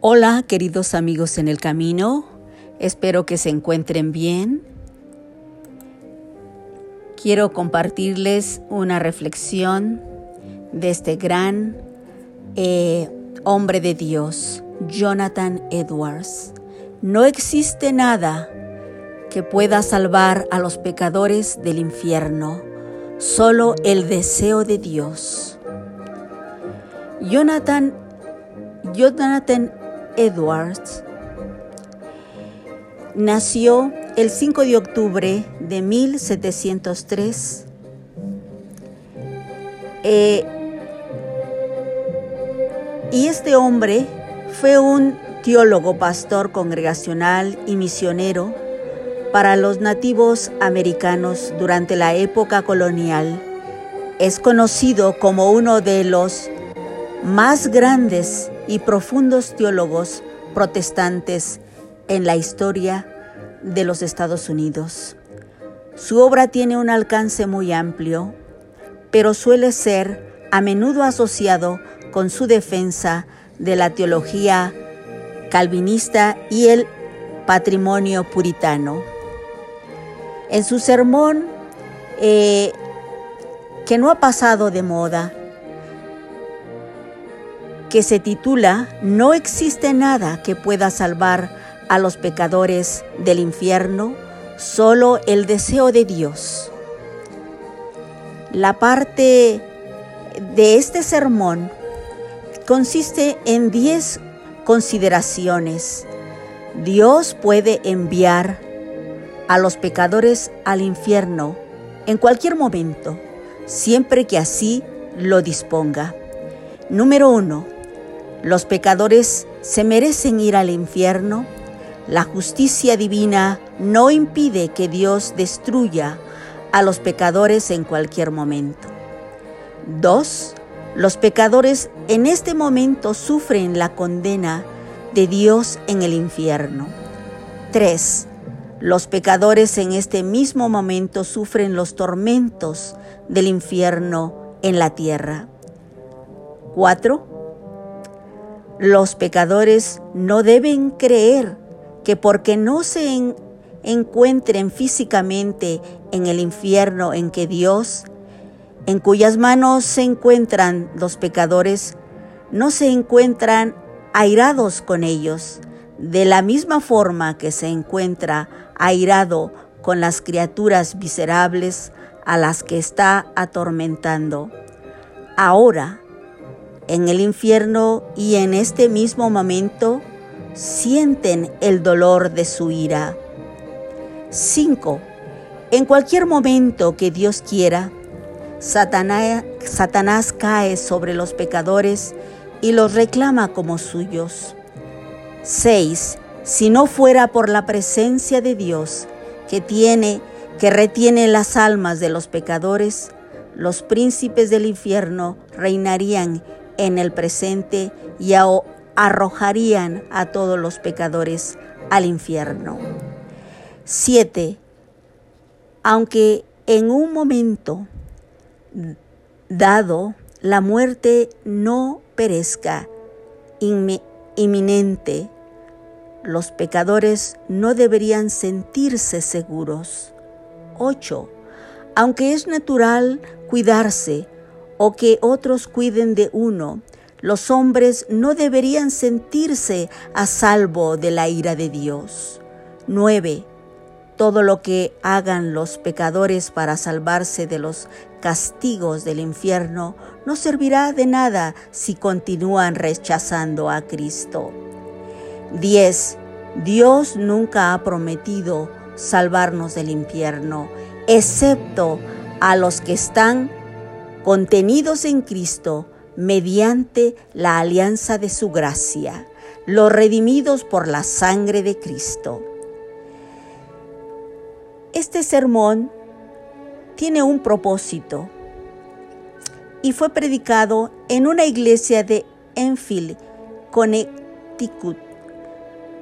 Hola queridos amigos en el camino, espero que se encuentren bien. Quiero compartirles una reflexión de este gran eh, hombre de Dios, Jonathan Edwards. No existe nada que pueda salvar a los pecadores del infierno, solo el deseo de Dios. Jonathan, Jonathan Edwards nació el 5 de octubre de 1703. Eh, y este hombre fue un teólogo, pastor congregacional y misionero para los nativos americanos durante la época colonial. Es conocido como uno de los más grandes y profundos teólogos protestantes en la historia de los Estados Unidos. Su obra tiene un alcance muy amplio, pero suele ser a menudo asociado con su defensa de la teología calvinista y el patrimonio puritano. En su sermón, eh, que no ha pasado de moda, que se titula No existe nada que pueda salvar a los pecadores del infierno, solo el deseo de Dios. La parte de este sermón consiste en 10 consideraciones. Dios puede enviar a los pecadores al infierno en cualquier momento, siempre que así lo disponga. Número 1. Los pecadores se merecen ir al infierno. La justicia divina no impide que Dios destruya a los pecadores en cualquier momento. 2. Los pecadores en este momento sufren la condena de Dios en el infierno. 3. Los pecadores en este mismo momento sufren los tormentos del infierno en la tierra. 4. Los pecadores no deben creer que porque no se encuentren físicamente en el infierno en que Dios en cuyas manos se encuentran los pecadores, no se encuentran airados con ellos, de la misma forma que se encuentra airado con las criaturas miserables a las que está atormentando. Ahora, en el infierno y en este mismo momento, sienten el dolor de su ira. 5. En cualquier momento que Dios quiera, Satanás, cae sobre los pecadores y los reclama como suyos. 6. Si no fuera por la presencia de Dios que tiene, que retiene las almas de los pecadores, los príncipes del infierno reinarían en el presente y arrojarían a todos los pecadores al infierno. 7. Aunque en un momento dado la muerte no perezca inminente, los pecadores no deberían sentirse seguros. 8. Aunque es natural cuidarse o que otros cuiden de uno, los hombres no deberían sentirse a salvo de la ira de Dios. 9. Todo lo que hagan los pecadores para salvarse de los castigos del infierno no servirá de nada si continúan rechazando a Cristo. 10. Dios nunca ha prometido salvarnos del infierno, excepto a los que están contenidos en Cristo mediante la alianza de su gracia, los redimidos por la sangre de Cristo. Este sermón tiene un propósito y fue predicado en una iglesia de Enfield, Connecticut.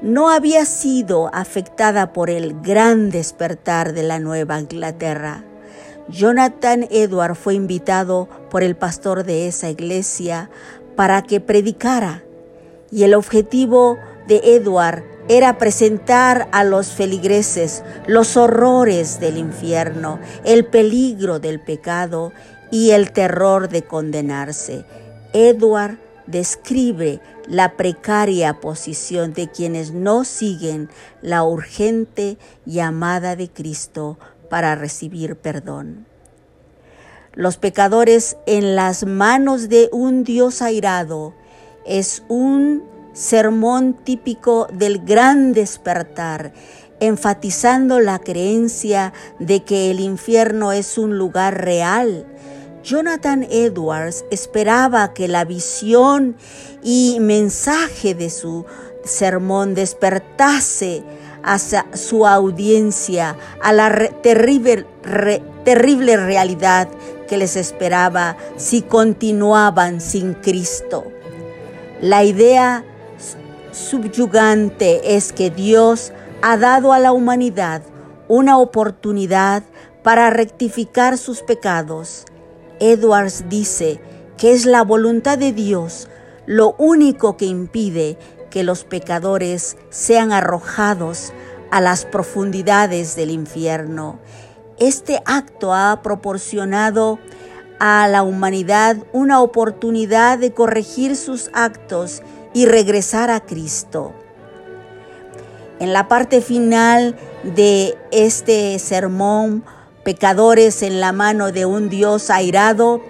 No había sido afectada por el gran despertar de la Nueva Inglaterra. Jonathan Edward fue invitado por el pastor de esa iglesia para que predicara Y el objetivo de Edward era presentar a los feligreses los horrores del infierno, el peligro del pecado y el terror de condenarse. Edward describe la precaria posición de quienes no siguen la urgente llamada de Cristo para recibir perdón. Los pecadores en las manos de un Dios airado es un sermón típico del gran despertar, enfatizando la creencia de que el infierno es un lugar real. Jonathan Edwards esperaba que la visión y mensaje de su sermón despertase a su audiencia a la terrible, terrible realidad que les esperaba si continuaban sin Cristo. La idea subyugante es que Dios ha dado a la humanidad una oportunidad para rectificar sus pecados. Edwards dice que es la voluntad de Dios lo único que impide que los pecadores sean arrojados a las profundidades del infierno. Este acto ha proporcionado a la humanidad una oportunidad de corregir sus actos y regresar a Cristo. En la parte final de este sermón, Pecadores en la mano de un Dios airado,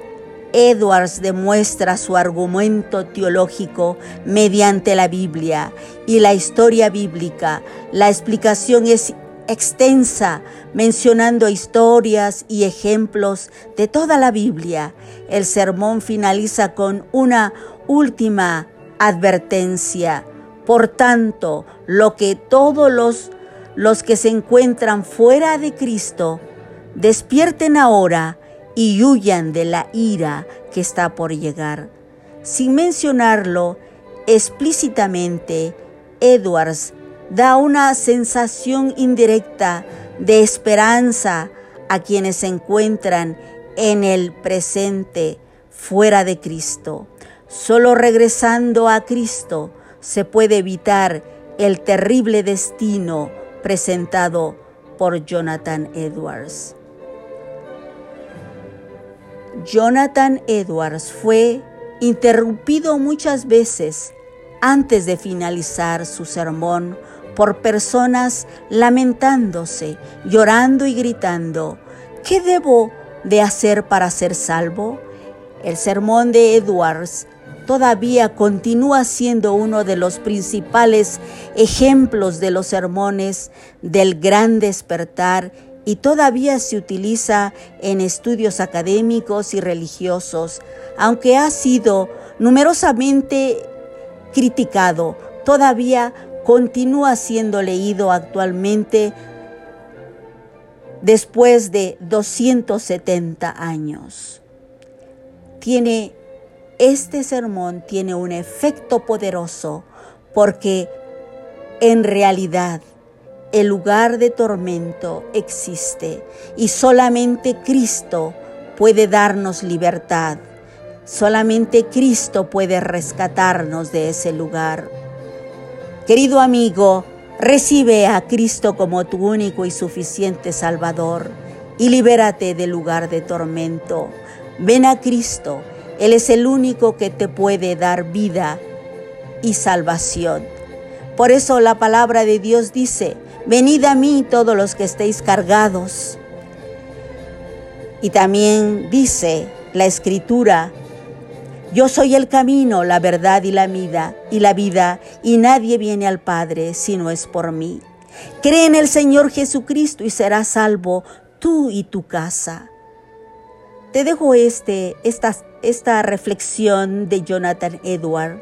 Edwards demuestra su argumento teológico mediante la Biblia y la historia bíblica. La explicación es extensa, mencionando historias y ejemplos de toda la Biblia. El sermón finaliza con una última advertencia. Por tanto, lo que todos los, los que se encuentran fuera de Cristo despierten ahora y huyan de la ira que está por llegar. Sin mencionarlo explícitamente, Edwards da una sensación indirecta de esperanza a quienes se encuentran en el presente fuera de Cristo. Solo regresando a Cristo se puede evitar el terrible destino presentado por Jonathan Edwards. Jonathan Edwards fue interrumpido muchas veces antes de finalizar su sermón por personas lamentándose, llorando y gritando, ¿qué debo de hacer para ser salvo? El sermón de Edwards todavía continúa siendo uno de los principales ejemplos de los sermones del gran despertar y todavía se utiliza en estudios académicos y religiosos, aunque ha sido numerosamente criticado, todavía continúa siendo leído actualmente después de 270 años. Tiene este sermón tiene un efecto poderoso porque en realidad el lugar de tormento existe y solamente Cristo puede darnos libertad. Solamente Cristo puede rescatarnos de ese lugar. Querido amigo, recibe a Cristo como tu único y suficiente Salvador y libérate del lugar de tormento. Ven a Cristo, Él es el único que te puede dar vida y salvación. Por eso la palabra de Dios dice, Venid a mí todos los que estéis cargados. Y también dice la escritura, yo soy el camino, la verdad y la vida, y la vida, y nadie viene al Padre si no es por mí. Cree en el Señor Jesucristo y serás salvo tú y tu casa. Te dejo este, esta, esta reflexión de Jonathan Edward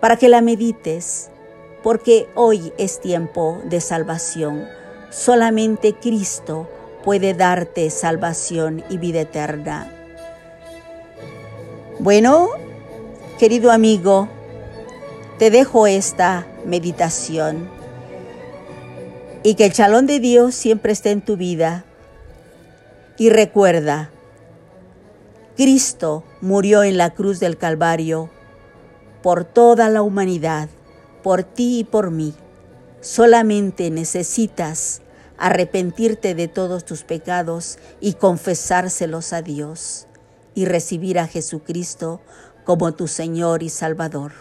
para que la medites porque hoy es tiempo de salvación. Solamente Cristo puede darte salvación y vida eterna. Bueno, querido amigo, te dejo esta meditación y que el chalón de Dios siempre esté en tu vida. Y recuerda, Cristo murió en la cruz del Calvario por toda la humanidad, por ti y por mí. Solamente necesitas arrepentirte de todos tus pecados y confesárselos a Dios y recibir a Jesucristo como tu Señor y Salvador.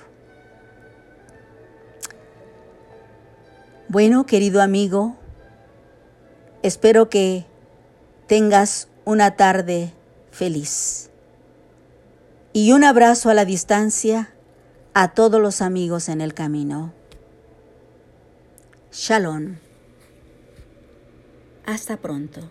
Bueno, querido amigo, espero que tengas una tarde feliz. Y un abrazo a la distancia a todos los amigos en el camino. Shalom. Hasta pronto.